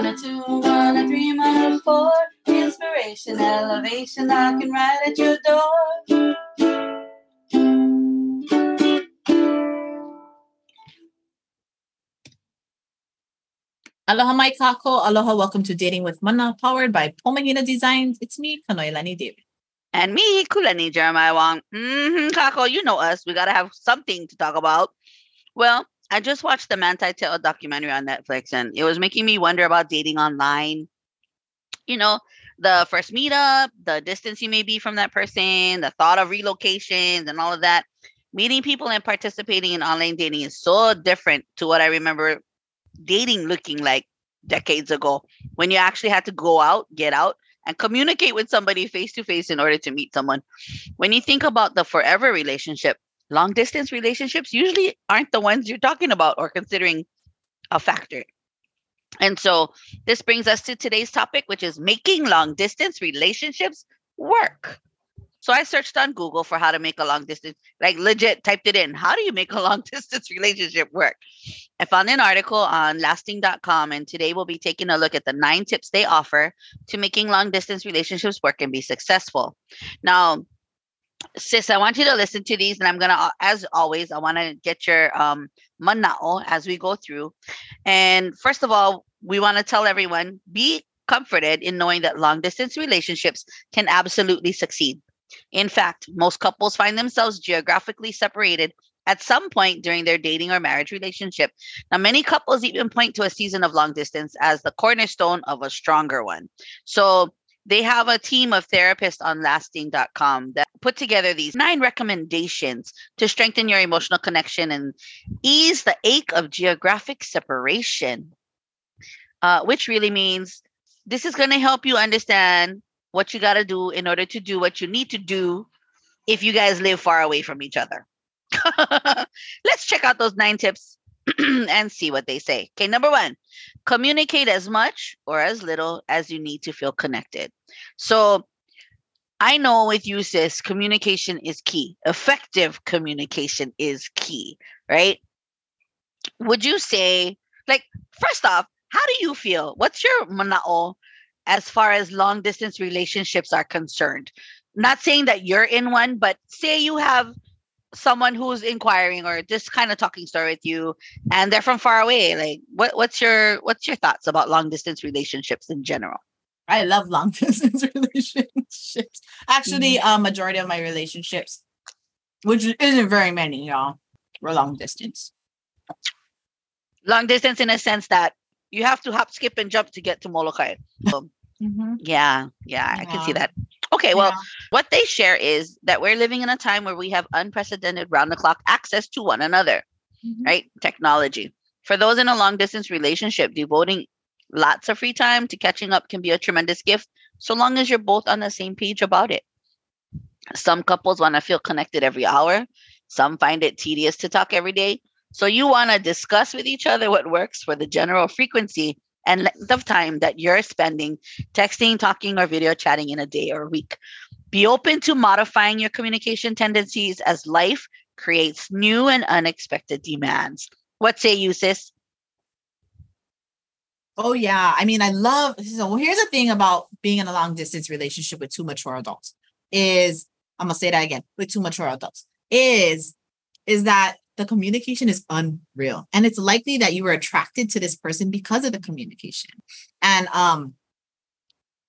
One or two, one or three, one or four. Inspiration, elevation, knocking right at your door. Aloha mai kako. Aloha, welcome to Dating with Mana, powered by Pomahina Designs. It's me, Kanoilani David. And me, Kulani Jeremiah Wong. Mm-hmm, Kako, you know us. We got to have something to talk about. Well, I just watched the Manti Te'o documentary on Netflix, and it was making me wonder about dating online. You know, the first meetup, the distance you may be from that person, the thought of relocations, and all of that. Meeting people and participating in online dating is so different to what I remember dating looking like decades ago when you actually had to go out, get out, and communicate with somebody face to face in order to meet someone. When you think about the forever relationship, long distance relationships usually aren't the ones you're talking about or considering a factor. And so this brings us to today's topic, which is making long distance relationships work. So I searched on Google for how to make a long distance, like legit typed it in. How do you make a long distance relationship work? I found an article on lasting.com, and today we'll be taking a look at the nine tips they offer to making long distance relationships work and be successful. Now, sis, I want you to listen to these, and I'm gonna, as always, I want to get your um manao as we go through. And first of all, we want to tell everyone be comforted in knowing that long distance relationships can absolutely succeed. In fact, most couples find themselves geographically separated at some point during their dating or marriage relationship. Now, many couples even point to a season of long distance as the cornerstone of a stronger one. So, they have a team of therapists on lasting.com that put together these nine recommendations to strengthen your emotional connection and ease the ache of geographic separation, uh, which really means this is going to help you understand what you got to do in order to do what you need to do if you guys live far away from each other. Let's check out those nine tips and see what they say. Okay, number one, communicate as much or as little as you need to feel connected. So I know with you, sis, communication is key. Effective communication is key, right? Would you say, like, first off, how do you feel? What's your manao as far as long distance relationships are concerned. Not saying that you're in one, but say you have someone who's inquiring or just kind of talking story with you and they're from far away like what what's your what's your thoughts about long distance relationships in general i love long distance relationships actually mm-hmm. a uh, majority of my relationships which isn't very many y'all were long distance long distance in a sense that you have to hop skip and jump to get to molokai um, Mm-hmm. Yeah, yeah, yeah, I can see that. Okay, well, yeah. what they share is that we're living in a time where we have unprecedented round the clock access to one another, mm-hmm. right? Technology. For those in a long distance relationship, devoting lots of free time to catching up can be a tremendous gift so long as you're both on the same page about it. Some couples want to feel connected every hour, some find it tedious to talk every day. So you want to discuss with each other what works for the general frequency and length of time that you're spending texting, talking, or video chatting in a day or a week. Be open to modifying your communication tendencies as life creates new and unexpected demands. What say you, sis? Oh yeah. I mean, I love so here's the thing about being in a long distance relationship with two mature adults is I'm gonna say that again with two mature adults is is that the communication is unreal. And it's likely that you were attracted to this person because of the communication. And um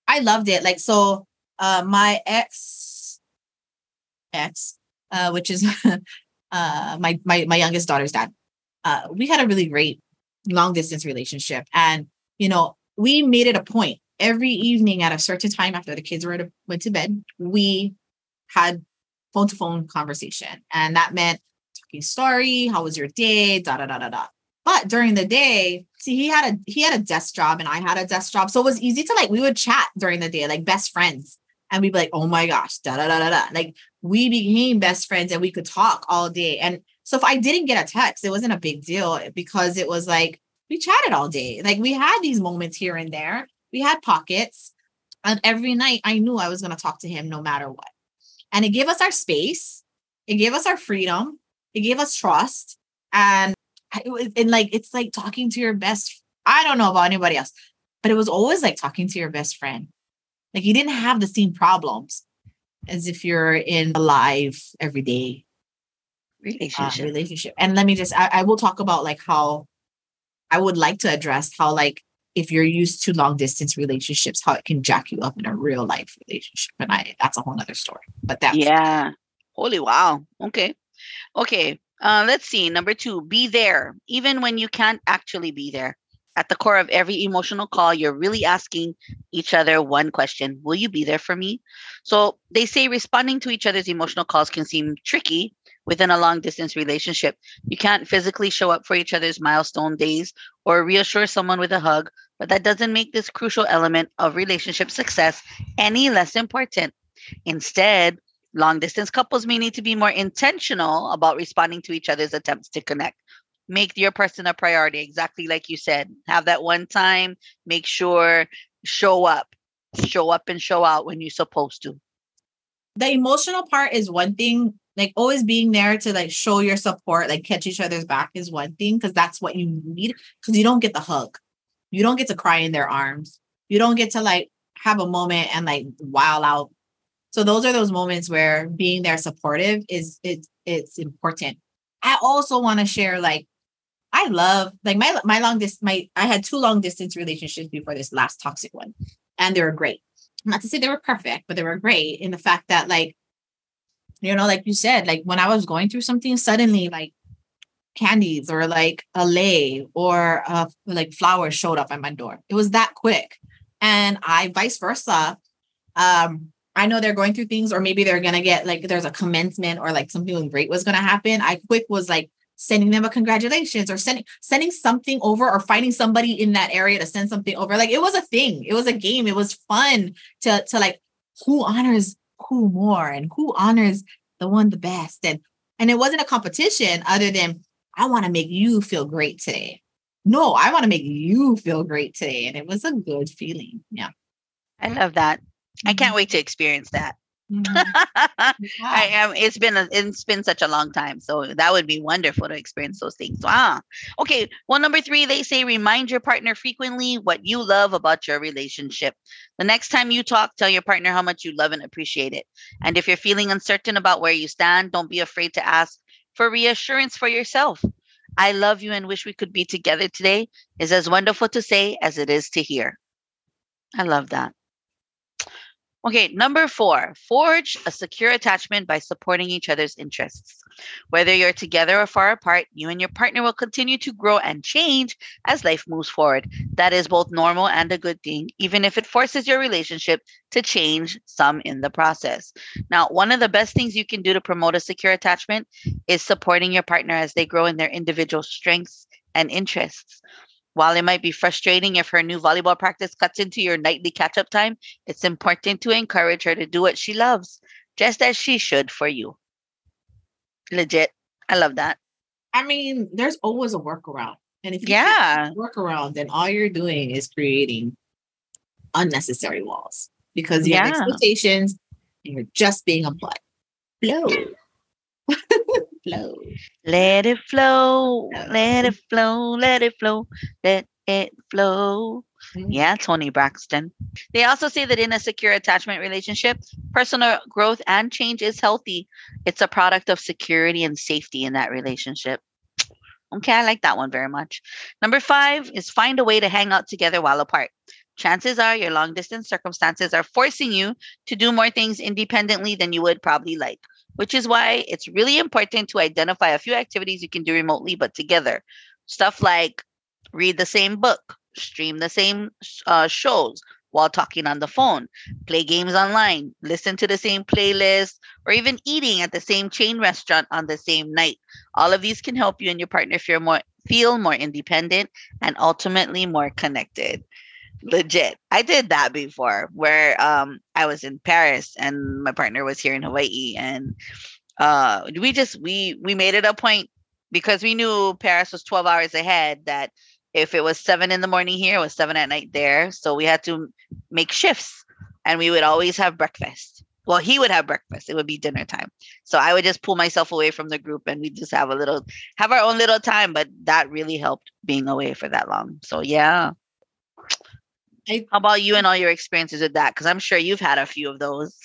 I loved it. Like so uh my ex ex uh which is uh my my my youngest daughter's dad. Uh we had a really great long distance relationship and you know, we made it a point every evening at a certain time after the kids were to, went to bed, we had phone to phone conversation. And that meant story. How was your day? Da da da da da. But during the day, see, he had a he had a desk job and I had a desk job. So it was easy to like we would chat during the day, like best friends. And we'd be like, oh my gosh, da da da da da. Like we became best friends and we could talk all day. And so if I didn't get a text, it wasn't a big deal because it was like we chatted all day. Like we had these moments here and there. We had pockets. And every night I knew I was going to talk to him no matter what. And it gave us our space. It gave us our freedom. It gave us trust. And it was and like it's like talking to your best. I don't know about anybody else. but it was always like talking to your best friend. Like you didn't have the same problems as if you're in a live everyday uh, Relationship. relationship. And let me just, I, I will talk about like how I would like to address how like if you're used to long distance relationships, how it can jack you up in a real life relationship. And I that's a whole nother story. But that Yeah. Holy wow. Okay. Okay. Uh, let's see. Number two, be there, even when you can't actually be there. At the core of every emotional call, you're really asking each other one question Will you be there for me? So they say responding to each other's emotional calls can seem tricky within a long distance relationship. You can't physically show up for each other's milestone days or reassure someone with a hug, but that doesn't make this crucial element of relationship success any less important. Instead, long distance couples may need to be more intentional about responding to each other's attempts to connect. Make your person a priority, exactly like you said. Have that one time, make sure, show up, show up and show out when you're supposed to. the emotional part is one thing like always being there to like show your support like catch each other's back is one thing because that's what you need because you don't get the hug you don't get to cry in their arms you don't get to like have a moment and like wow out so those are those moments where being there supportive is it's it's important i also want to share like i love like my my long distance my i had two long distance relationships before this last toxic one and they were great not to say they were perfect, but they were great in the fact that, like, you know, like you said, like when I was going through something, suddenly like candies or like a lei or uh, like flowers showed up at my door. It was that quick. And I vice versa. Um, I know they're going through things, or maybe they're gonna get like there's a commencement or like something great was gonna happen. I quick was like sending them a congratulations or sending sending something over or finding somebody in that area to send something over. Like it was a thing. It was a game. It was fun to to like who honors who more and who honors the one the best. And and it wasn't a competition other than I want to make you feel great today. No, I want to make you feel great today. And it was a good feeling. Yeah. I love that. I can't wait to experience that. Mhm. I am. It's been a, it's been such a long time, so that would be wonderful to experience those things. Wow. Okay. Well, number three, they say remind your partner frequently what you love about your relationship. The next time you talk, tell your partner how much you love and appreciate it. And if you're feeling uncertain about where you stand, don't be afraid to ask for reassurance for yourself. I love you and wish we could be together today is as wonderful to say as it is to hear. I love that. Okay, number four, forge a secure attachment by supporting each other's interests. Whether you're together or far apart, you and your partner will continue to grow and change as life moves forward. That is both normal and a good thing, even if it forces your relationship to change some in the process. Now, one of the best things you can do to promote a secure attachment is supporting your partner as they grow in their individual strengths and interests. While it might be frustrating if her new volleyball practice cuts into your nightly catch up time, it's important to encourage her to do what she loves, just as she should for you. Legit. I love that. I mean, there's always a workaround. And if you Yeah. workaround, then all you're doing is creating unnecessary walls because you have expectations and you're just being a butt. Flow. Flow. Let it flow. Let it flow. Let it flow. Let it flow. Yeah, Toni Braxton. They also say that in a secure attachment relationship, personal growth and change is healthy. It's a product of security and safety in that relationship. Okay, I like that one very much. Number five is find a way to hang out together while apart. Chances are your long distance circumstances are forcing you to do more things independently than you would probably like, which is why it's really important to identify a few activities you can do remotely but together. Stuff like read the same book, stream the same uh, shows while talking on the phone, play games online, listen to the same playlist, or even eating at the same chain restaurant on the same night. All of these can help you and your partner feel more feel more independent and ultimately more connected. Legit. I did that before where um I was in Paris and my partner was here in Hawaii and uh we just we we made it a point because we knew Paris was 12 hours ahead that if it was seven in the morning here, it was seven at night there. So we had to make shifts and we would always have breakfast. Well, he would have breakfast. It would be dinner time. So I would just pull myself away from the group and we just have a little, have our own little time. But that really helped being away for that long. So yeah, I How about you and all your experiences with that? Because I'm sure you've had a few of those.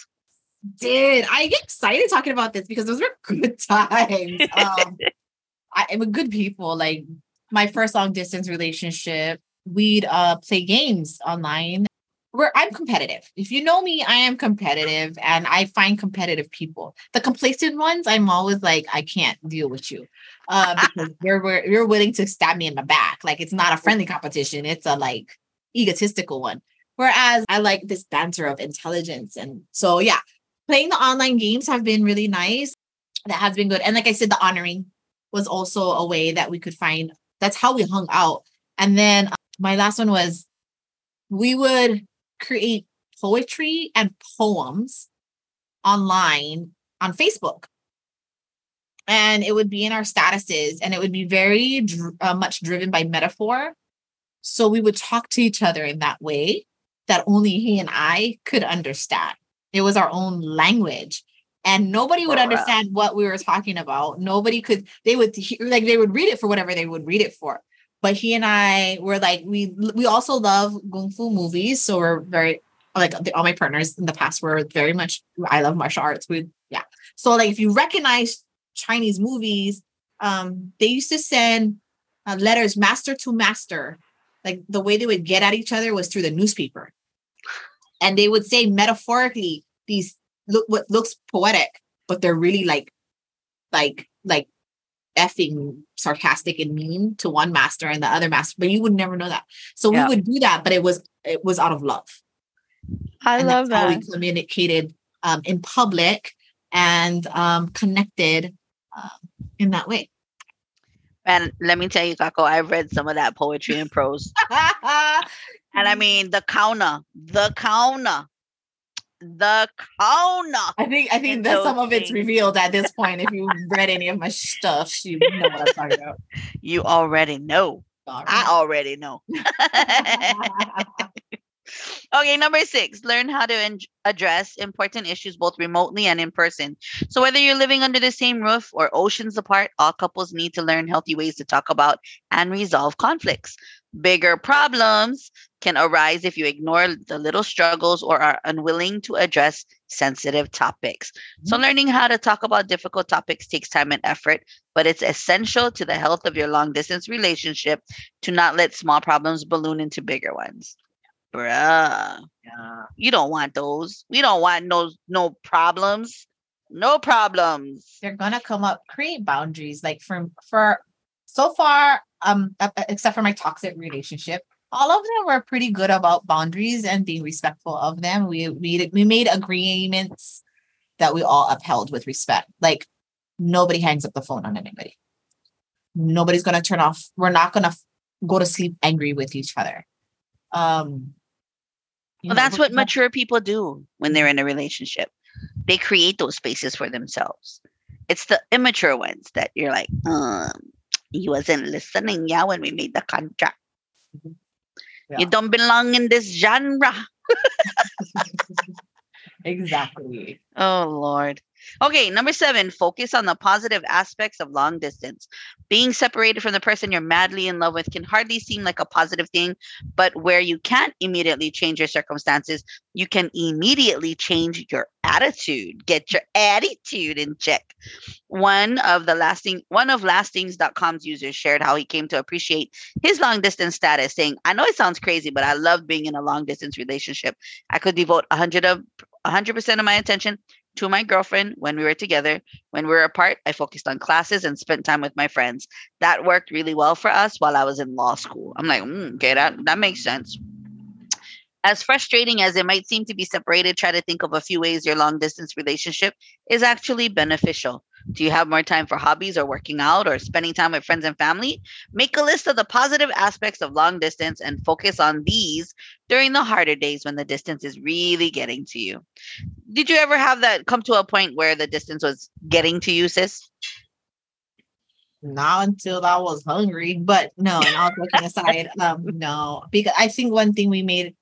did. I get excited talking about this because those were good times. Um, I, I'm with good people. Like my first long distance relationship, we'd uh, play games online. Where I'm competitive. If you know me, I am competitive, and I find competitive people. The complacent ones, I'm always like, I can't deal with you, uh, because you're you're willing to stab me in the back. Like it's not a friendly competition; it's a like egotistical one. Whereas I like this banter of intelligence, and so yeah, playing the online games have been really nice. That has been good. And like I said, the honoring was also a way that we could find that's how we hung out. And then uh, my last one was we would create poetry and poems online on Facebook. And it would be in our statuses and it would be very dr- uh, much driven by metaphor. So we would talk to each other in that way that only he and I could understand. It was our own language. And nobody would understand what we were talking about. Nobody could, they would hear, like they would read it for whatever they would read it for. But he and I were like, we we also love kung fu movies. So we're very like all my partners in the past were very much I love martial arts. We yeah. So like if you recognize Chinese movies, um, they used to send uh, letters master to master. Like the way they would get at each other was through the newspaper, and they would say metaphorically these look what looks poetic, but they're really like, like like effing sarcastic and mean to one master and the other master, but you would never know that. So Yeah. we would do that, but it was it was out of love I and love that's how that. we communicated um, in public and um, connected um, in that way. And let me tell you, Kako, I've read some of that poetry and prose. And I mean, the counter, the counter, the counter. I think I think that some of it's revealed at this point. If you read any of my stuff, you know what I'm talking about. You already know. I already know. Okay, number six, learn how to en- address important issues both remotely and in person. So, whether you're living under the same roof or oceans apart, all couples need to learn healthy ways to talk about and resolve conflicts. Bigger problems can arise if you ignore the little struggles or are unwilling to address sensitive topics. So, mm-hmm. learning how to talk about difficult topics takes time and effort, but it's essential to the health of your long distance relationship to not let small problems balloon into bigger ones. Bruh, yeah. you don't want those. We don't want no no problems. No problems. They're gonna come up, create boundaries. Like for for so far, um, uh, uh, except for my toxic relationship, all of them were pretty good about boundaries and being respectful of them. We we we made agreements that we all upheld with respect. Like nobody hangs up the phone on anybody. Nobody's gonna turn off. We're not gonna f- go to sleep angry with each other. Um, Well, know, that's what mature people do when they're in a relationship. They create those spaces for themselves. It's the immature ones that you're like, um, you wasn't listening, yeah, when we made the contract. You Yeah. don't belong in this genre. exactly. Oh Lord. Okay, number seven, focus on the positive aspects of long distance. Being separated from the person you're madly in love with can hardly seem like a positive thing, but where you can't immediately change your circumstances, you can immediately change your attitude. Get your attitude in check. One of the lasting one of lastings.com's users shared how he came to appreciate his long distance status, saying, I know it sounds crazy, but I love being in a long distance relationship. I could devote a 100 of 100% of my attention to my girlfriend when we were together. When we were apart, I focused on classes and spent time with my friends. That worked really well for us while I was in law school. I'm like, mm, okay, that, that makes sense. As frustrating as it might seem to be separated, try to think of a few ways your long distance relationship is actually beneficial. Do you have more time for hobbies or working out or spending time with friends and family? Make a list of the positive aspects of long distance and focus on these during the harder days when the distance is really getting to you. Did you ever have that come to a point where the distance was getting to you, sis? not until I was hungry. But no, and all joking aside, um, no, because I think one thing we made,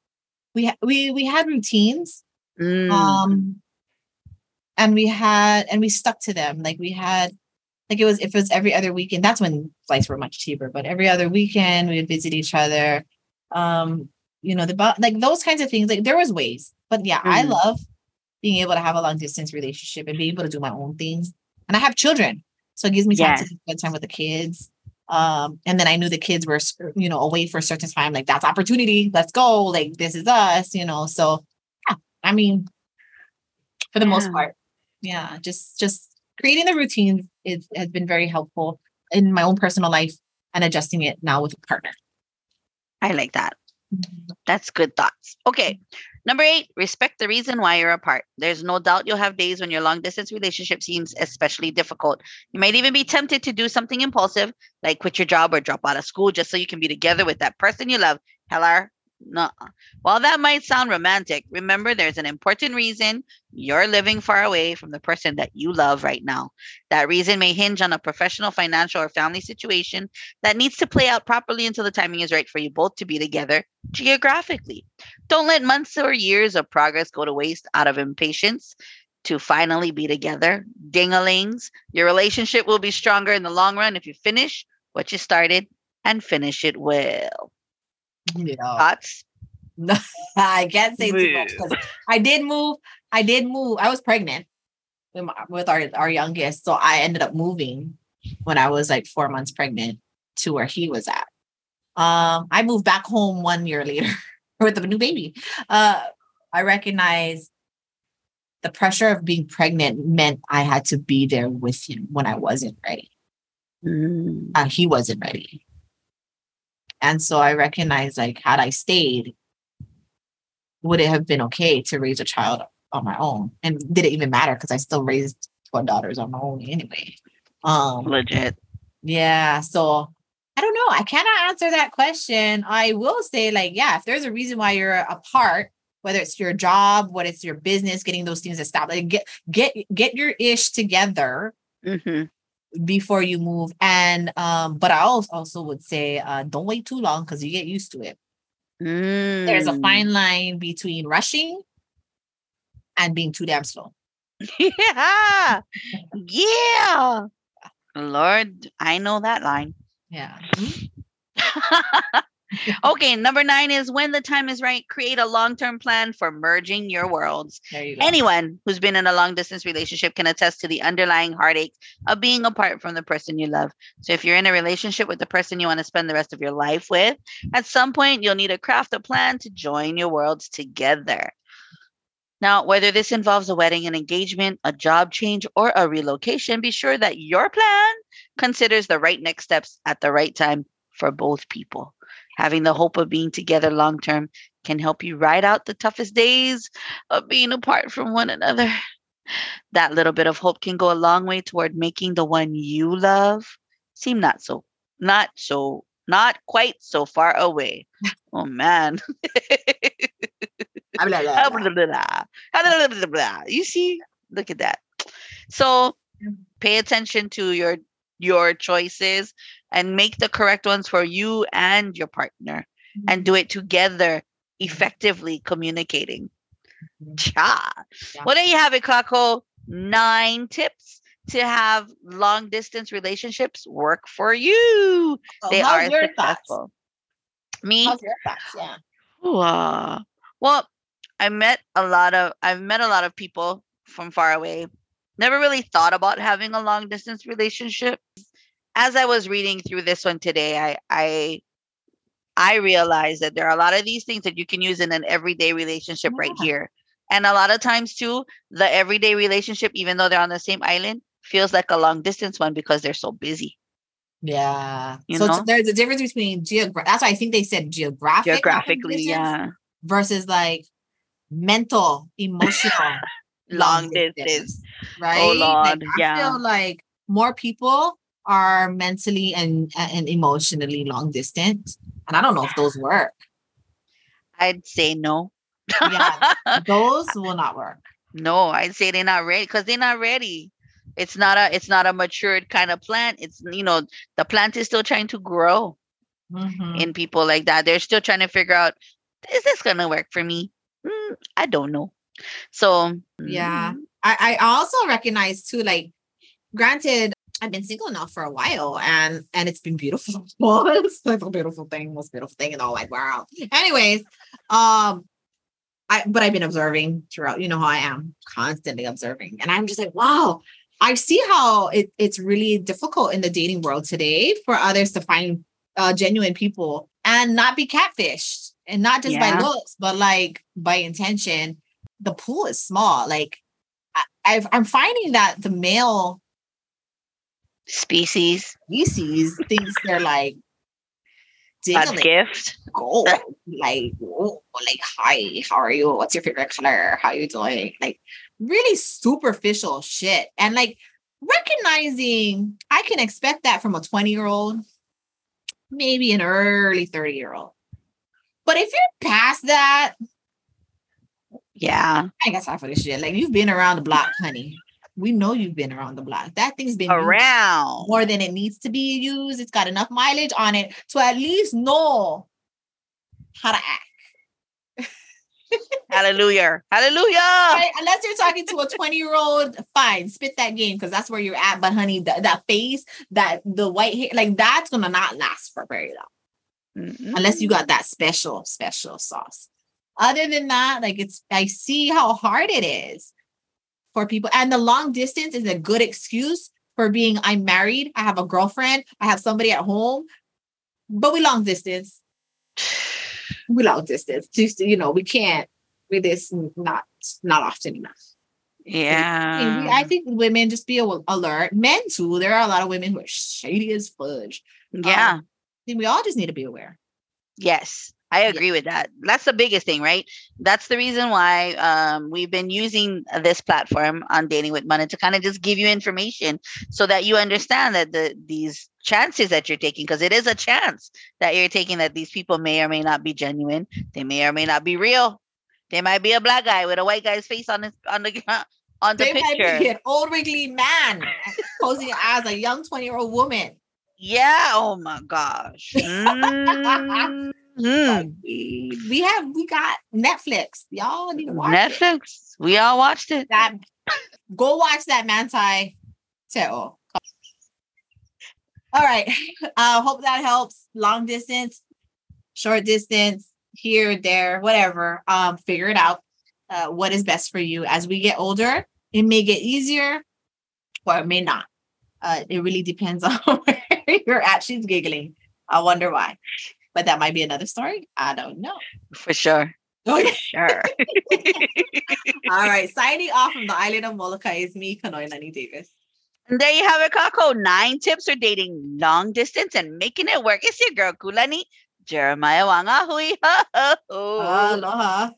we we we had routines, Mm, um, and we had and we stuck to them. Like we had, like it was if it was every other weekend. That's when flights were much cheaper. But every other weekend we would visit each other. Um, you know, the like those kinds of things. Like there was ways, but yeah, I Mhm. love being able to have a long distance relationship and be able to do my own things. And I have children, so it gives me time to spend time with the kids. Um, and then I knew the kids were, you know, away for a certain time. Like that's opportunity. Let's go. Like this is us, you know. So yeah, I mean, for the most part, yeah, just just creating the routines is has been very helpful in my own personal life and adjusting it now with a partner. I like that. Mm-hmm. That's good thoughts. Okay. Number eight, respect the reason why you're apart. There's no doubt you'll have days when your long distance relationship seems especially difficult. You might even be tempted to do something impulsive, like quit your job or drop out of school just so you can be together with that person you love. Hello? No. While that might sound romantic, remember there's an important reason you're living far away from the person that you love right now. That reason may hinge on a professional, financial, or family situation that needs to play out properly until the timing is right for you both to be together geographically. Don't let months or years of progress go to waste out of impatience to finally be together. Dingalings, your relationship will be stronger in the long run if you finish what you started and finish it well. Yeah. Thoughts? No, I can't say too much because I did move. I did move. I was pregnant with, my, with our our youngest, so I ended up moving when I was like four months pregnant to where he was at. Um, I moved back home one year later with a new baby. Uh, I recognized the pressure of being pregnant meant I had to be there with him when I wasn't ready. Mm, Uh, he wasn't ready. And so I recognized like had I stayed, would it have been okay to raise a child on my own? And did it even matter? Because I still raised four daughters on my own anyway. Um legit. yeah, so I don't know. I cannot answer that question. I will say, like, yeah, if there's a reason why you're apart, whether it's your job, whether it's your business, getting those things established, get get get your ish together hmm before you move. And um, but I also would say uh don't wait too long because you get used to it. There's a Mm. fine line between rushing and being too damn slow. Yeah. Yeah. Lord, I know that line. Yeah. okay, number nine is when the time is right, create a long term plan for merging your worlds. You. Anyone who's been in a long distance relationship can attest to the underlying heartache of being apart from the person you love. So, if you're in a relationship with the person you want to spend the rest of your life with, at some point you'll need to craft a plan to join your worlds together. Now, whether this involves a wedding, an engagement, a job change, or a relocation, be sure that your plan considers the right next steps at the right time for both people. Having the hope of being together long term can help you ride out the toughest days of being apart from one another. That little bit of hope can go a long way toward making the one you love seem not so, not so, not quite so far away. Oh man. Ah. You see, look at that. So pay attention to your your choices and make the correct ones for you and your partner and do it together effectively communicating. Mhm. Cha. Yeah. Well, there you have it, Kako. Nine tips to have long distance relationships work for you. So they are your thoughts? successful. Me, thoughts? Yeah. Ooh, uh, well, I met a lot of I've met a lot of people from far away. Never really thought about having a long distance relationship. As I was reading through this one today, I I I realized that there are a lot of these things that you can use in an everyday relationship right here. And a lot of times too, the everyday relationship, even though they're on the same island, feels like a long distance one because they're so busy. Yeah. You so there's a difference between geographic. That's why I think they said geographic Geographically, yeah. versus like mental, emotional Long distance. right? Oh, Like, Lord, I yeah. feel like more people are mentally and and emotionally long distance, and I don't know if those work. I'd say no. Yeah, those will not work. No, I'd say they're not ready because they're not ready. It's not a it's not a matured kind of plant. It's you know, the plant is still trying to grow Mhm. in people like that. They're still trying to figure out, is this gonna work for me? Mm, I don't know. So Yeah. mm, I, I also recognize too, like, granted, I've been single now for a while and and it's been beautiful. It's like a beautiful thing, most beautiful thing in the whole wide world. Anyways, um I but I've been observing throughout, you know how I am, constantly observing. And I'm just like, wow, I see how it, it's really difficult in the dating world today for others to find uh, genuine people and not be catfished and not just Yeah. by looks, but like by intention. The pool is small. Like I, I've, I'm finding that the male Species. species thinks they're like A gift. gold. Like, oh, like, hi, how are you? What's your favorite color? How you doing? Like, really superficial shit. And like recognizing I can expect that from a 20 year old, maybe an early 30 year old. But if you're past that, Yeah. I ain't got time for this shit. Like, you've been around the block, honey. We know you've been around the block. That thing's been Around. more than it needs to be used. It's got enough mileage on it to at least know how to act. Hallelujah. Hallelujah. Right? Unless you're talking to a 20 year old, fine, spit that game because that's where you're at. But honey, that, that face, that the white hair, like that's gonna not last for very long Mm-mm. unless you got that special, special sauce. Other than that, like it's I see how hard it is for people. And the long distance is a good excuse for being I'm married, I have a girlfriend, I have somebody at home, but we long distance. We long distance. Just you know, we can't with this not not often enough. Yeah. we- I think women just be alert. Men too. There are a lot of women who are shady as fudge. yeah. Um, I think we all just need to be aware. Yes, I Yeah. agree with that. That's the biggest thing, right? That's the reason why um, we've been using this platform on Dating with Mana to kind of just give you information so that you understand that the these chances that you're taking, because it is a chance that you're taking that these people may or may not be genuine. They may or may not be real. They might be a black guy with a white guy's face on his on the on the they might be an old wrinkly man posing as a young 20 year old woman. Yeah. Oh my gosh. Mhm. We, we have we got Netflix. Y'all need to watch it. Netflix. We all watched it. that. Go watch that Manti Te'o. All right. I uh, hope that helps. Long distance, short distance, here, there, whatever. Um, figure it out. Uh, what is best for you as we get older? It may get easier, or it may not. Uh, it really depends on where you're at. She's giggling. I wonder why. But that might be another story. I don't know. For sure. Okay. Sure. All right. Signing off from the island of Molokai is me, Kanoilani Davis. And there you have it, Kako. Nine tips for dating long distance and making it work. It's your girl, Kulani. Jeremiah Wanga. Hui. Aloha.